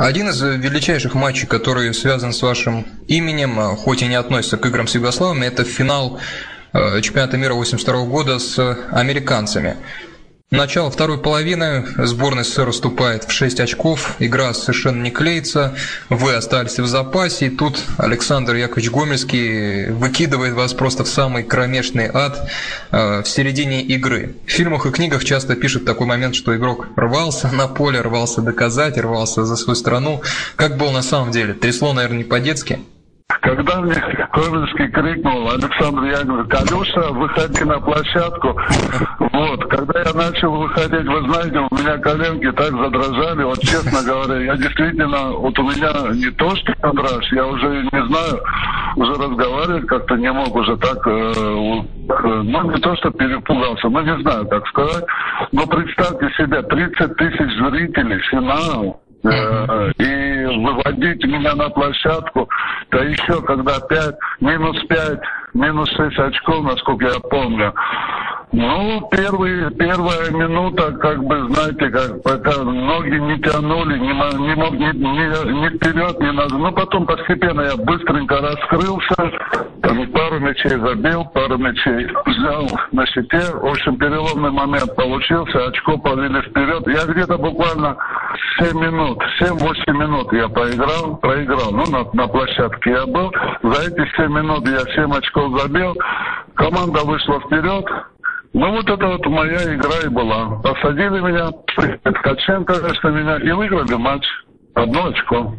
Один из величайших матчей, который связан с вашим именем, а, хоть и не относится к играм с Югославами, это финал а, чемпионата мира 82 года с американцами. Начало второй половины. Сборная СССР уступает в 6 очков. Игра совершенно не клеится. Вы остались в запасе. И тут Александр Яковлевич Гомельский выкидывает вас просто в самый кромешный ад э, в середине игры. В фильмах и книгах часто пишут такой момент, что игрок рвался на поле, рвался доказать, рвался за свою страну. Как было на самом деле? Трясло, наверное, не по-детски? Когда мне Ковельский крикнул, Александр Яковлевич, Калюша, выходи на площадку. Вот, когда я начал выходить, вы знаете, у меня коленки так задрожали, вот честно говоря, я действительно, вот у меня не то, что дрожь, я уже не знаю, уже разговаривать как-то не мог уже так, э, ну не то, что перепугался, ну не знаю, как сказать, но представьте себе, 30 тысяч зрителей, финал, э, и выводить меня на площадку, да еще когда 5, минус 5, минус 6 очков, насколько я помню, ну, первый, первая минута, как бы, знаете, как пока ноги не тянули, не, не мог ни, ни, ни вперед, ни назад. Ну, потом постепенно я быстренько раскрылся, мячей забил, пару мячей взял на щите. В общем, переломный момент получился, очко повели вперед. Я где-то буквально 7 минут, 7-8 минут я поиграл, проиграл. Ну, на, на площадке я был. За эти 7 минут я 7 очков забил. Команда вышла вперед, ну вот это вот моя игра и была. Посадили меня, Ткаченко, конечно, меня и выиграли матч. Одно очко.